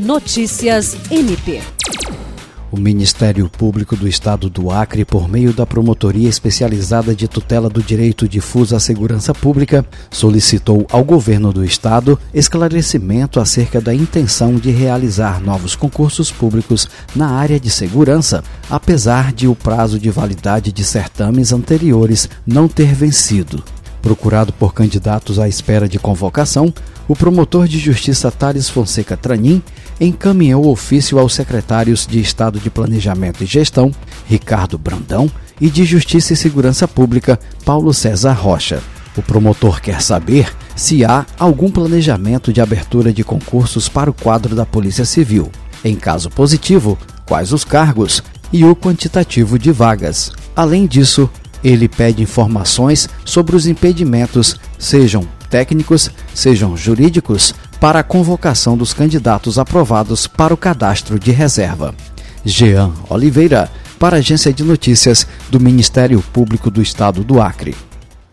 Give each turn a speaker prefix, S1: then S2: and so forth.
S1: Notícias MP.
S2: O Ministério Público do Estado do Acre, por meio da Promotoria Especializada de Tutela do Direito Difuso à Segurança Pública, solicitou ao governo do estado esclarecimento acerca da intenção de realizar novos concursos públicos na área de segurança, apesar de o prazo de validade de certames anteriores não ter vencido. Procurado por candidatos à espera de convocação, o promotor de justiça Thales Fonseca Tranim encaminhou ofício aos secretários de Estado de Planejamento e Gestão, Ricardo Brandão, e de Justiça e Segurança Pública, Paulo César Rocha. O promotor quer saber se há algum planejamento de abertura de concursos para o quadro da Polícia Civil. Em caso positivo, quais os cargos e o quantitativo de vagas. Além disso, ele pede informações sobre os impedimentos, sejam técnicos, sejam jurídicos, para a convocação dos candidatos aprovados para o cadastro de reserva. Jean Oliveira, para a Agência de Notícias do Ministério Público do Estado do Acre.